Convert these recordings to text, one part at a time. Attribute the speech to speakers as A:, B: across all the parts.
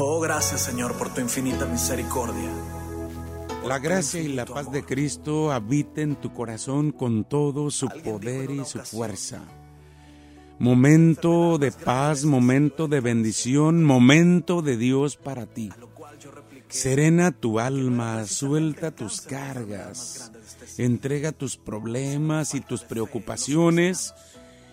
A: Oh, gracias Señor por tu infinita misericordia.
B: La gracia y la paz de Cristo habiten en tu corazón con todo su poder y su fuerza. Momento de paz, momento de bendición, momento de Dios para ti. Serena tu alma, suelta tus cargas, entrega tus problemas y tus preocupaciones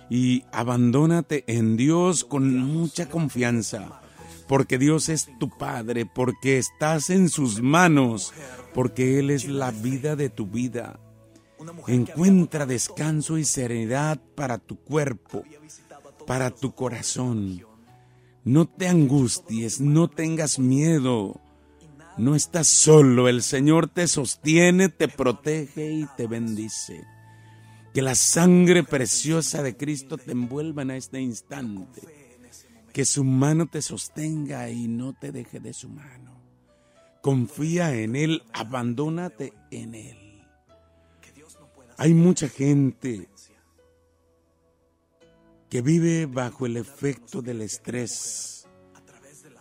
B: y abandónate en Dios con mucha confianza, porque Dios es tu Padre, porque estás en sus manos, porque Él es la vida de tu vida. Encuentra descanso y serenidad para tu cuerpo, para tu corazón. No te angusties, no tengas miedo. No estás solo, el Señor te sostiene, te protege y te bendice. Que la sangre preciosa de Cristo te envuelva en este instante. Que su mano te sostenga y no te deje de su mano. Confía en Él, abandónate en Él. Hay mucha gente que vive bajo el efecto del estrés.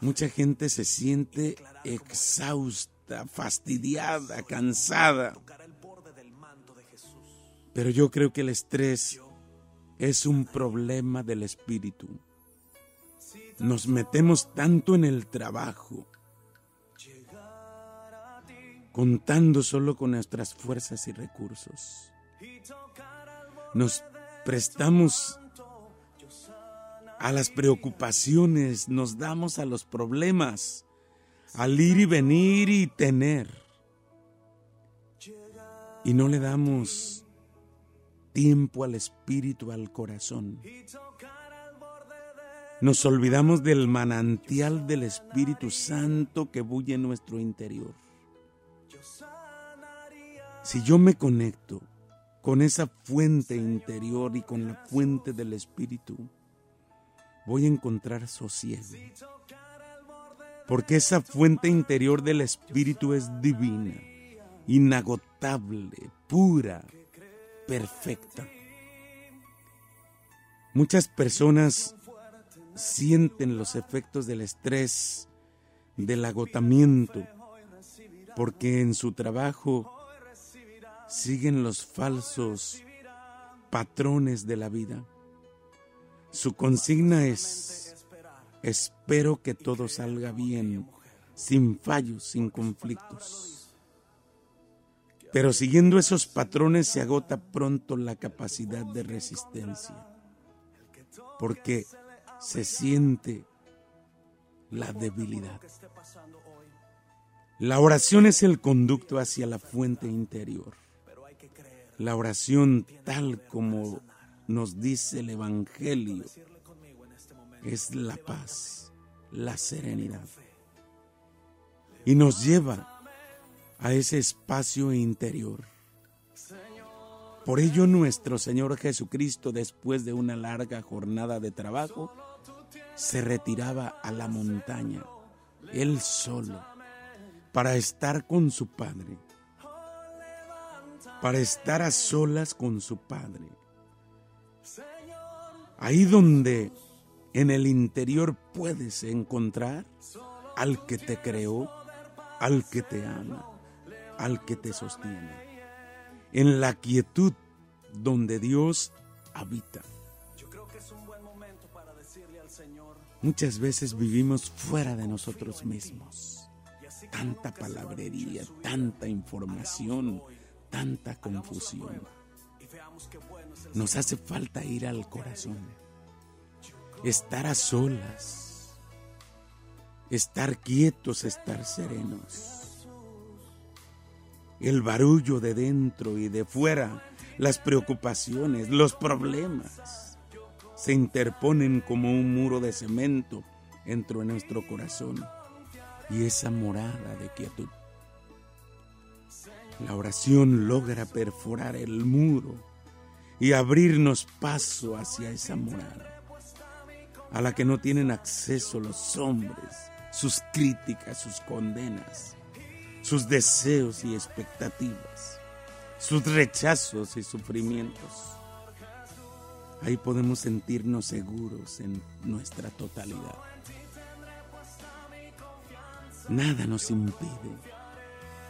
B: Mucha gente se siente exhausta, fastidiada, cansada. Pero yo creo que el estrés es un problema del espíritu. Nos metemos tanto en el trabajo, contando solo con nuestras fuerzas y recursos. Nos prestamos a las preocupaciones, nos damos a los problemas, al ir y venir y tener. Y no le damos tiempo al espíritu, al corazón. Nos olvidamos del manantial del Espíritu Santo que bulle en nuestro interior. Si yo me conecto con esa fuente interior y con la fuente del Espíritu, voy a encontrar sosiego. Porque esa fuente interior del Espíritu es divina, inagotable, pura, perfecta. Muchas personas sienten los efectos del estrés, del agotamiento, porque en su trabajo siguen los falsos patrones de la vida. Su consigna es, espero que todo salga bien, sin fallos, sin conflictos. Pero siguiendo esos patrones se agota pronto la capacidad de resistencia, porque se siente la debilidad. La oración es el conducto hacia la fuente interior. La oración tal como nos dice el Evangelio es la paz, la serenidad. Y nos lleva a ese espacio interior. Por ello nuestro Señor Jesucristo, después de una larga jornada de trabajo, se retiraba a la montaña, él solo, para estar con su Padre, para estar a solas con su Padre. Ahí donde en el interior puedes encontrar al que te creó, al que te ama, al que te sostiene. En la quietud donde Dios habita. Muchas veces vivimos fuera de nosotros mismos. Tanta palabrería, tanta información, tanta confusión. Nos hace falta ir al corazón, estar a solas, estar quietos, estar serenos. El barullo de dentro y de fuera, las preocupaciones, los problemas, se interponen como un muro de cemento entre nuestro corazón y esa morada de quietud. La oración logra perforar el muro y abrirnos paso hacia esa morada, a la que no tienen acceso los hombres, sus críticas, sus condenas, sus deseos y expectativas, sus rechazos y sufrimientos. Ahí podemos sentirnos seguros en nuestra totalidad. Nada nos impide.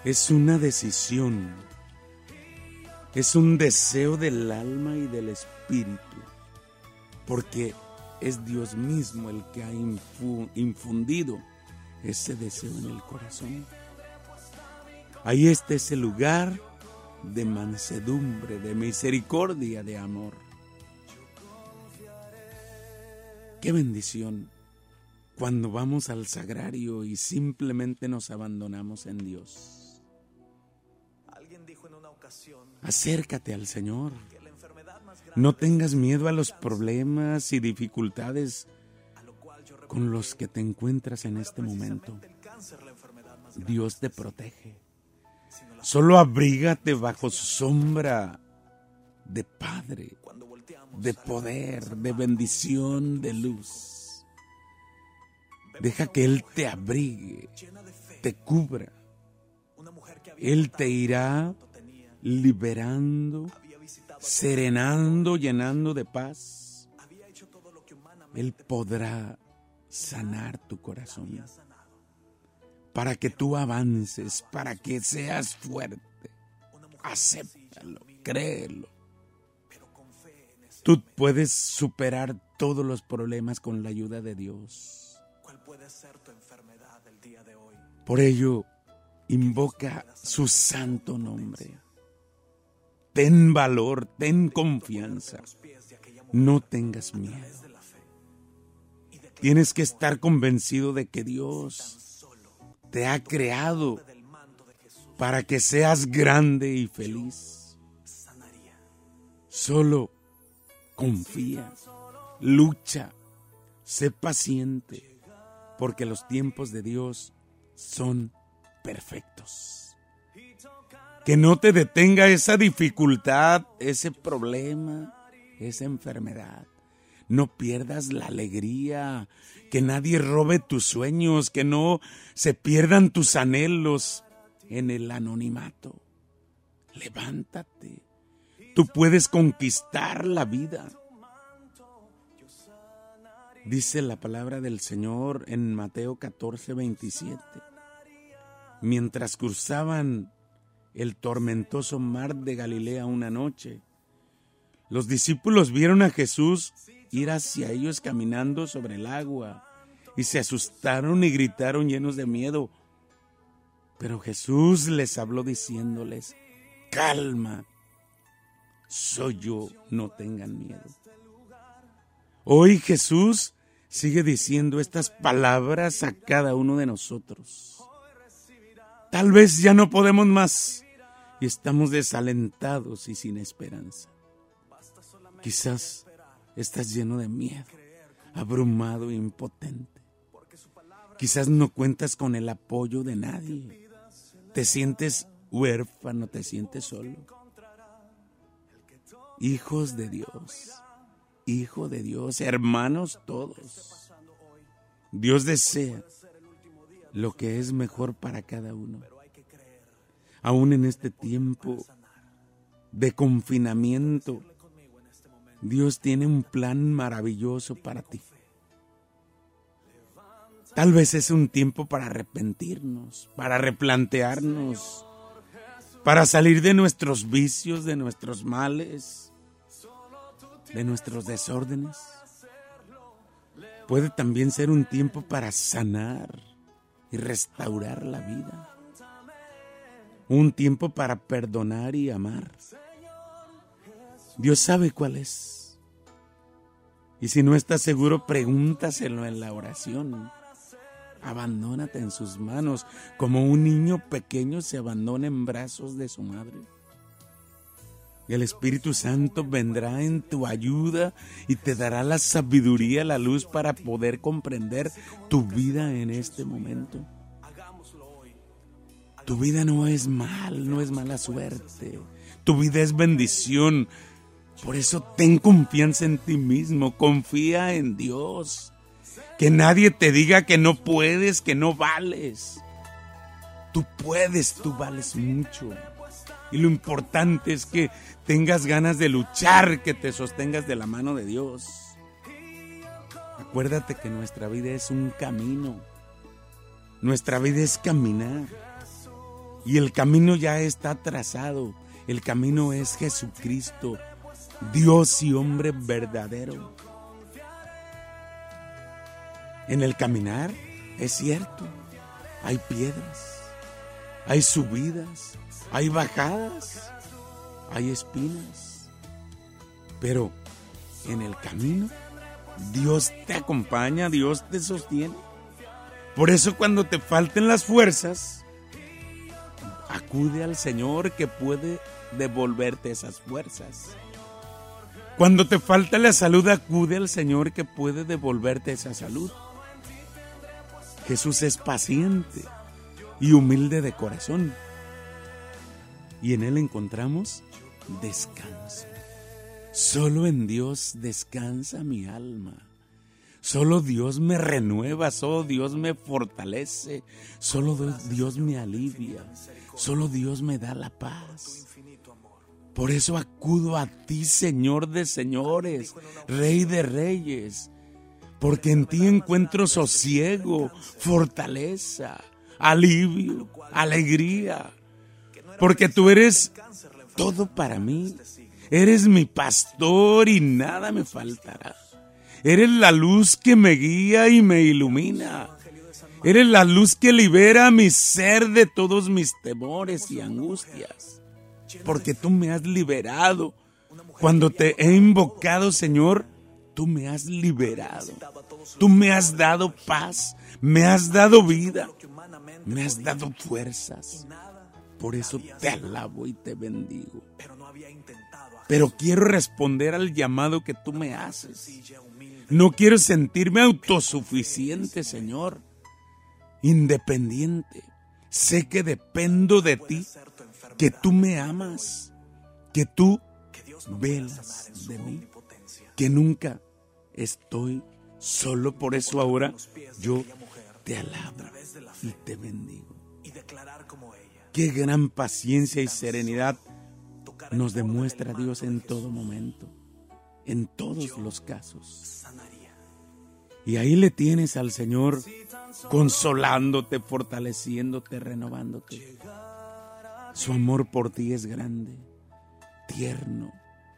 B: Es una decisión. Es un deseo del alma y del espíritu. Porque es Dios mismo el que ha infundido ese deseo en el corazón. Ahí está ese lugar de mansedumbre, de misericordia, de amor. Qué bendición cuando vamos al sagrario y simplemente nos abandonamos en Dios. Acércate al Señor. No tengas miedo a los problemas y dificultades con los que te encuentras en este momento. Dios te protege. Solo abrígate bajo su sombra de Padre, de poder, de bendición, de luz. Deja que Él te abrigue, te cubra. Él te irá liberando, serenando, llenando de paz. Él podrá sanar tu corazón para que tú avances, para que seas fuerte. Acéptalo, créelo. Tú puedes superar todos los problemas con la ayuda de Dios. Por ello, invoca su santo nombre. Ten valor, ten confianza. No tengas miedo. Tienes que estar convencido de que Dios te ha creado para que seas grande y feliz. Solo confía, lucha, sé paciente, porque los tiempos de Dios son perfectos. Que no te detenga esa dificultad, ese problema, esa enfermedad. No pierdas la alegría, que nadie robe tus sueños, que no se pierdan tus anhelos en el anonimato. Levántate. Tú puedes conquistar la vida. Dice la palabra del Señor en Mateo 14, 27. Mientras cruzaban el tormentoso mar de Galilea una noche, los discípulos vieron a Jesús ir hacia ellos caminando sobre el agua y se asustaron y gritaron llenos de miedo. Pero Jesús les habló diciéndoles, calma, soy yo, no tengan miedo. Hoy Jesús sigue diciendo estas palabras a cada uno de nosotros. Tal vez ya no podemos más y estamos desalentados y sin esperanza. Quizás Estás lleno de miedo, abrumado e impotente. Quizás no cuentas con el apoyo de nadie. Te sientes huérfano, te sientes solo. Hijos de Dios, hijo de Dios, hermanos todos. Dios desea lo que es mejor para cada uno. Aún en este tiempo de confinamiento, Dios tiene un plan maravilloso para ti. Tal vez es un tiempo para arrepentirnos, para replantearnos, para salir de nuestros vicios, de nuestros males, de nuestros desórdenes. Puede también ser un tiempo para sanar y restaurar la vida. Un tiempo para perdonar y amar. Dios sabe cuál es. Y si no estás seguro, pregúntaselo en la oración. Abandónate en sus manos, como un niño pequeño se abandona en brazos de su madre. El Espíritu Santo vendrá en tu ayuda y te dará la sabiduría, la luz para poder comprender tu vida en este momento. Tu vida no es mal, no es mala suerte. Tu vida es bendición. Por eso ten confianza en ti mismo, confía en Dios. Que nadie te diga que no puedes, que no vales. Tú puedes, tú vales mucho. Y lo importante es que tengas ganas de luchar, que te sostengas de la mano de Dios. Acuérdate que nuestra vida es un camino. Nuestra vida es caminar. Y el camino ya está trazado. El camino es Jesucristo, Dios y hombre verdadero. En el caminar es cierto, hay piedras, hay subidas, hay bajadas, hay espinas. Pero en el camino Dios te acompaña, Dios te sostiene. Por eso cuando te falten las fuerzas, acude al Señor que puede devolverte esas fuerzas. Cuando te falta la salud, acude al Señor que puede devolverte esa salud. Jesús es paciente y humilde de corazón. Y en Él encontramos descanso. Solo en Dios descansa mi alma. Solo Dios me renueva, solo Dios me fortalece, solo Dios me alivia, solo Dios me da la paz. Por eso acudo a ti, Señor de señores, Rey de reyes, porque en ti encuentro sosiego, fortaleza, alivio, alegría, porque tú eres todo para mí. Eres mi pastor y nada me faltará. Eres la luz que me guía y me ilumina. Eres la luz que libera mi ser de todos mis temores y angustias. Porque tú me has liberado. Cuando te he invocado, Señor, tú me has liberado. Tú me has dado paz. Me has dado vida. Me has dado fuerzas. Por eso te alabo y te bendigo pero quiero responder al llamado que tú me haces. No quiero sentirme autosuficiente, Señor, independiente. Sé que dependo de ti, que tú me amas, que tú velas de mí, que nunca estoy solo. Por eso ahora yo te alabo y te bendigo. Qué gran paciencia y serenidad nos demuestra Dios en todo momento, en todos los casos. Y ahí le tienes al Señor consolándote, fortaleciéndote, renovándote. Su amor por ti es grande, tierno,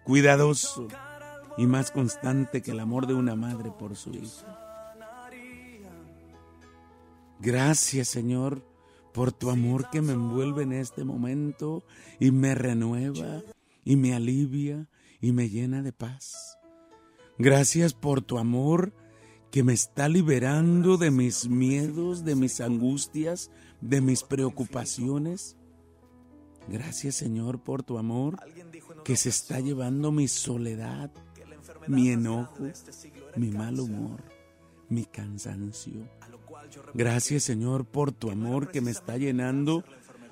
B: cuidadoso y más constante que el amor de una madre por su hijo. Gracias Señor por tu amor que me envuelve en este momento y me renueva y me alivia y me llena de paz. Gracias por tu amor que me está liberando de mis miedos, de mis angustias, de mis preocupaciones. Gracias Señor por tu amor que se está llevando mi soledad, mi enojo, mi mal humor, mi cansancio. Gracias Señor por tu amor que me está llenando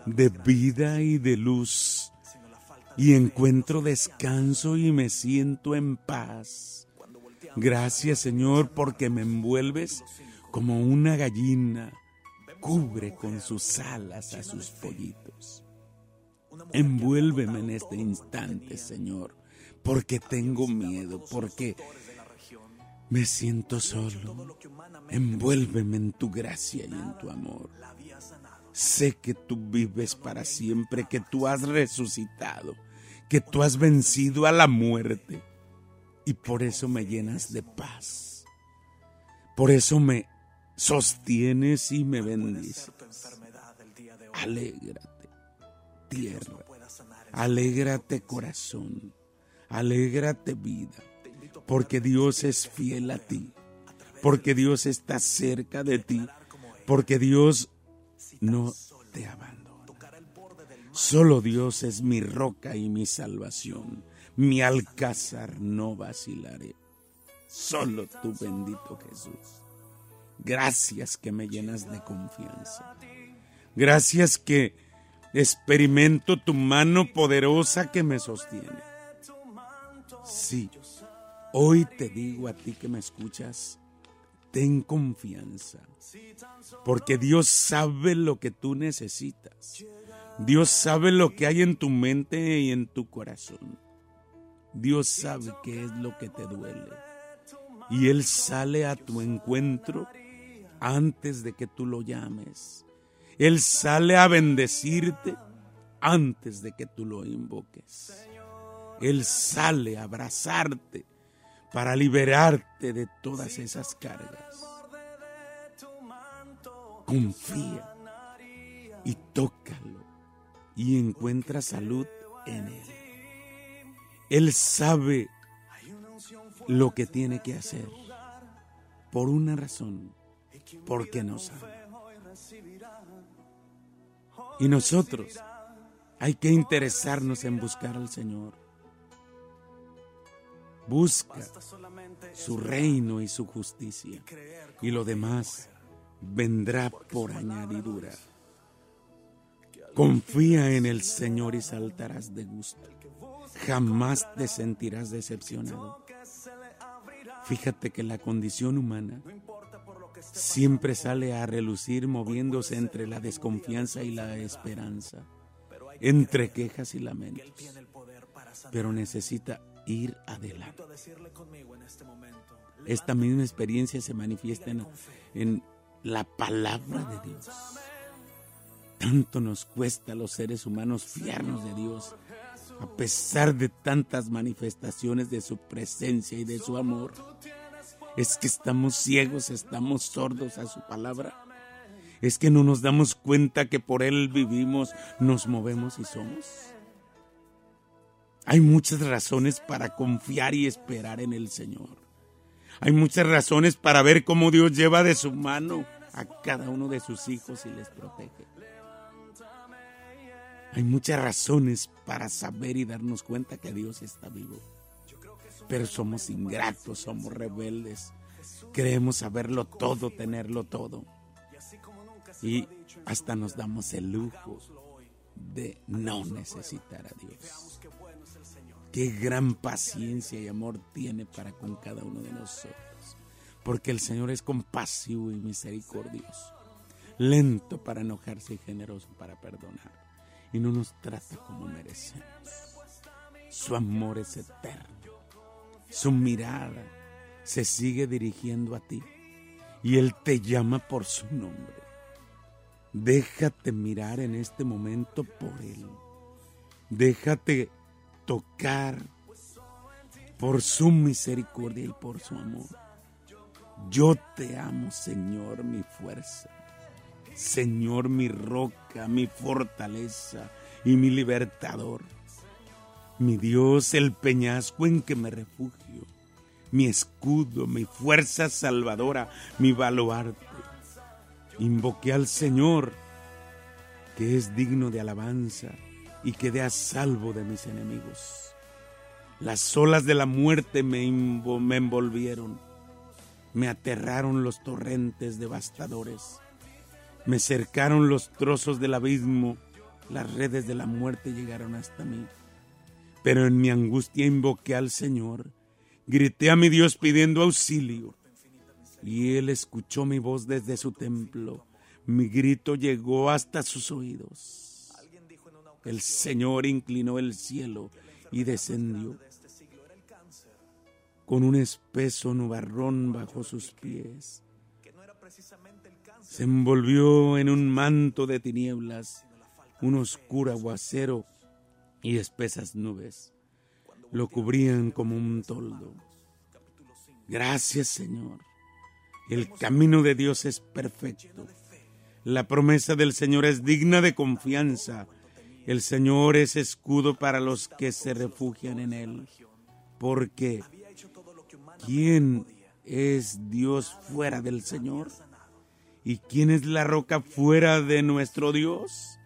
B: de vida y de luz. Y encuentro descanso y me siento en paz. Gracias Señor porque me envuelves como una gallina cubre con sus alas a sus pollitos. Envuélveme en este instante, Señor, porque tengo miedo, porque me siento solo. Envuélveme en tu gracia y en tu amor. Sé que tú vives para siempre, que tú has resucitado, que tú has vencido a la muerte. Y por eso me llenas de paz. Por eso me sostienes y me bendices. Alégrate, tierra. Alégrate, corazón. Alégrate, vida porque Dios es fiel a ti, porque Dios está cerca de ti, porque Dios no te abandona. Solo Dios es mi roca y mi salvación, mi alcázar no vacilaré. Solo tú, bendito Jesús. Gracias que me llenas de confianza. Gracias que experimento tu mano poderosa que me sostiene. Sí, Hoy te digo a ti que me escuchas, ten confianza, porque Dios sabe lo que tú necesitas. Dios sabe lo que hay en tu mente y en tu corazón. Dios sabe qué es lo que te duele. Y Él sale a tu encuentro antes de que tú lo llames. Él sale a bendecirte antes de que tú lo invoques. Él sale a abrazarte para liberarte de todas esas cargas. Confía y tócalo y encuentra salud en Él. Él sabe lo que tiene que hacer por una razón, porque no sabe. Y nosotros hay que interesarnos en buscar al Señor. Busca su reino y su justicia. Y lo demás vendrá por añadidura. Confía en el Señor y saltarás de gusto. Jamás te sentirás decepcionado. Fíjate que la condición humana siempre sale a relucir moviéndose entre la desconfianza y la esperanza, entre quejas y lamentos, pero necesita ir adelante. Esta misma experiencia se manifiesta en, en la palabra de Dios. Tanto nos cuesta a los seres humanos fiarnos de Dios, a pesar de tantas manifestaciones de su presencia y de su amor. Es que estamos ciegos, estamos sordos a su palabra. Es que no nos damos cuenta que por Él vivimos, nos movemos y somos. Hay muchas razones para confiar y esperar en el Señor. Hay muchas razones para ver cómo Dios lleva de su mano a cada uno de sus hijos y les protege. Hay muchas razones para saber y darnos cuenta que Dios está vivo. Pero somos ingratos, somos rebeldes. Creemos saberlo todo, tenerlo todo. Y hasta nos damos el lujo de no necesitar a Dios. Qué gran paciencia y amor tiene para con cada uno de nosotros. Porque el Señor es compasivo y misericordioso. Lento para enojarse y generoso para perdonar y no nos trata como merecemos. Su amor es eterno. Su mirada se sigue dirigiendo a ti y Él te llama por su nombre. Déjate mirar en este momento por Él. Déjate tocar por su misericordia y por su amor. Yo te amo, Señor, mi fuerza. Señor, mi roca, mi fortaleza y mi libertador. Mi Dios, el peñasco en que me refugio, mi escudo, mi fuerza salvadora, mi baluarte. Invoqué al Señor, que es digno de alabanza y que dé a salvo de mis enemigos. Las olas de la muerte me envolvieron, me aterraron los torrentes devastadores me cercaron los trozos del abismo, las redes de la muerte llegaron hasta mí. Pero en mi angustia invoqué al Señor, grité a mi Dios pidiendo auxilio. Y Él escuchó mi voz desde su templo. Mi grito llegó hasta sus oídos. El Señor inclinó el cielo y descendió. Con un espeso nubarrón bajo sus pies se envolvió en un manto de tinieblas, un oscuro aguacero y espesas nubes lo cubrían como un toldo. Gracias Señor. El camino de Dios es perfecto. La promesa del Señor es digna de confianza. El Señor es escudo para los que se refugian en Él. Porque ¿quién es Dios fuera del Señor? ¿Y quién es la roca fuera de nuestro Dios?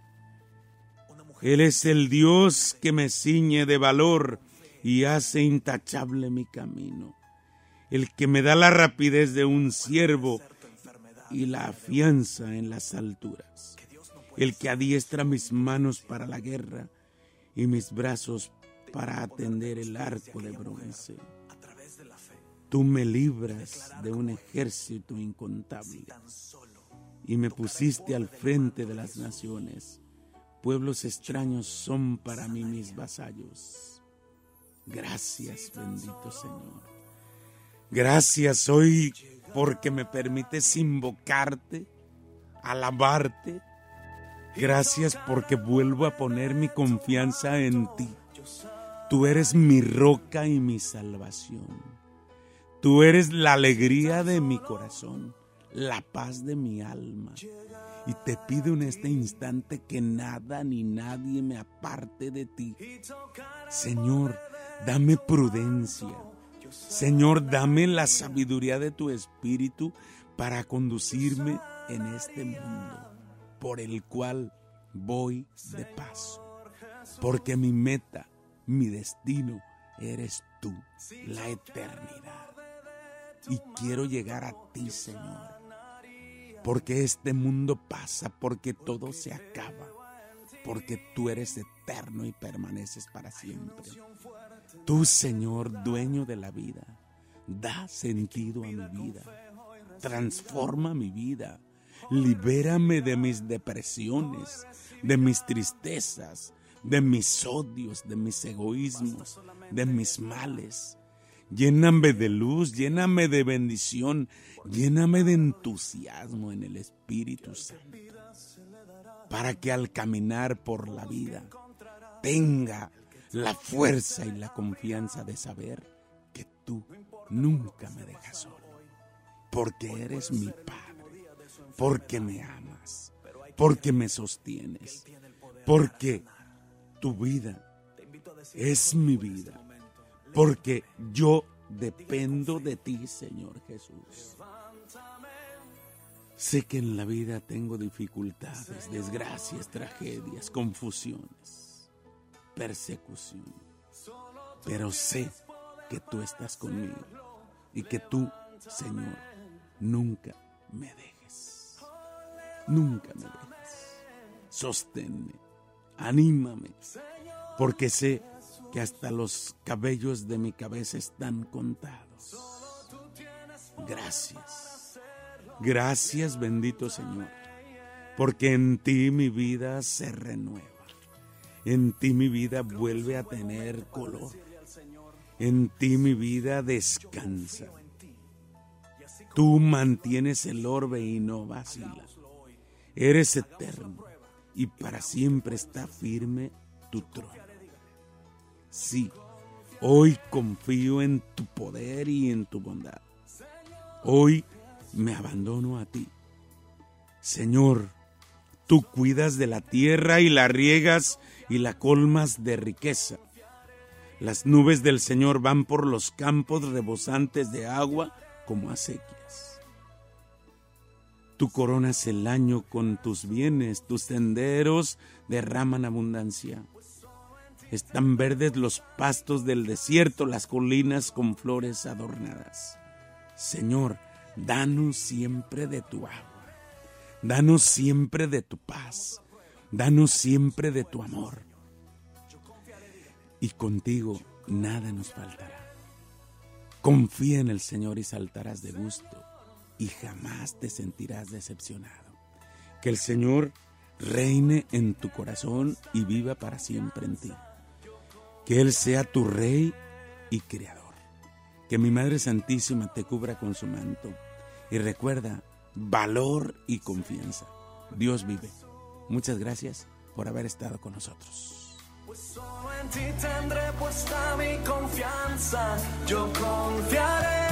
B: Él es el Dios que me ciñe de valor y hace intachable mi camino. El que me da la rapidez de un siervo y la afianza en las alturas. El que adiestra mis manos para la guerra y mis brazos para atender el arco de bronce. Tú me libras de un ejército incontable y me pusiste al frente de las naciones. Pueblos extraños son para mí mis vasallos. Gracias, bendito Señor. Gracias hoy porque me permites invocarte, alabarte. Gracias porque vuelvo a poner mi confianza en ti. Tú eres mi roca y mi salvación. Tú eres la alegría de mi corazón, la paz de mi alma. Y te pido en este instante que nada ni nadie me aparte de ti. Señor, dame prudencia. Señor, dame la sabiduría de tu espíritu para conducirme en este mundo por el cual voy de paso. Porque mi meta, mi destino, eres tú, la eternidad. Y quiero llegar a ti, Señor. Porque este mundo pasa, porque todo se acaba, porque tú eres eterno y permaneces para siempre. Tú, Señor, dueño de la vida, da sentido a mi vida, transforma mi vida, libérame de mis depresiones, de mis tristezas, de mis odios, de mis egoísmos, de mis males. Lléname de luz, lléname de bendición, lléname de entusiasmo en el Espíritu Santo, para que al caminar por la vida tenga la fuerza y la confianza de saber que tú nunca me dejas solo, porque eres mi Padre, porque me amas, porque me sostienes, porque tu vida es mi vida, porque yo dependo de ti, Señor Jesús. Sé que en la vida tengo dificultades, desgracias, tragedias, confusiones, persecución, pero sé que tú estás conmigo y que tú, Señor, nunca me dejes. Nunca me dejes. Sosténme, anímame, porque sé que hasta los cabellos de mi cabeza están contados. Gracias. Gracias, bendito Señor, porque en ti mi vida se renueva. En ti mi vida vuelve a tener color. En ti mi vida descansa. Tú mantienes el orbe y no vacila. Eres eterno y para siempre está firme tu trono. Sí, hoy confío en tu poder y en tu bondad. Hoy me abandono a ti. Señor, tú cuidas de la tierra y la riegas y la colmas de riqueza. Las nubes del Señor van por los campos rebosantes de agua como acequias. Tú coronas el año con tus bienes, tus senderos derraman abundancia. Están verdes los pastos del desierto, las colinas con flores adornadas. Señor, danos siempre de tu agua, danos siempre de tu paz, danos siempre de tu amor. Y contigo nada nos faltará. Confía en el Señor y saltarás de gusto y jamás te sentirás decepcionado. Que el Señor reine en tu corazón y viva para siempre en ti. Que Él sea tu Rey y Creador. Que mi Madre Santísima te cubra con su manto. Y recuerda, valor y confianza. Dios vive. Muchas gracias por haber estado con nosotros.
C: Pues solo en ti tendré puesta mi confianza. Yo confiaré.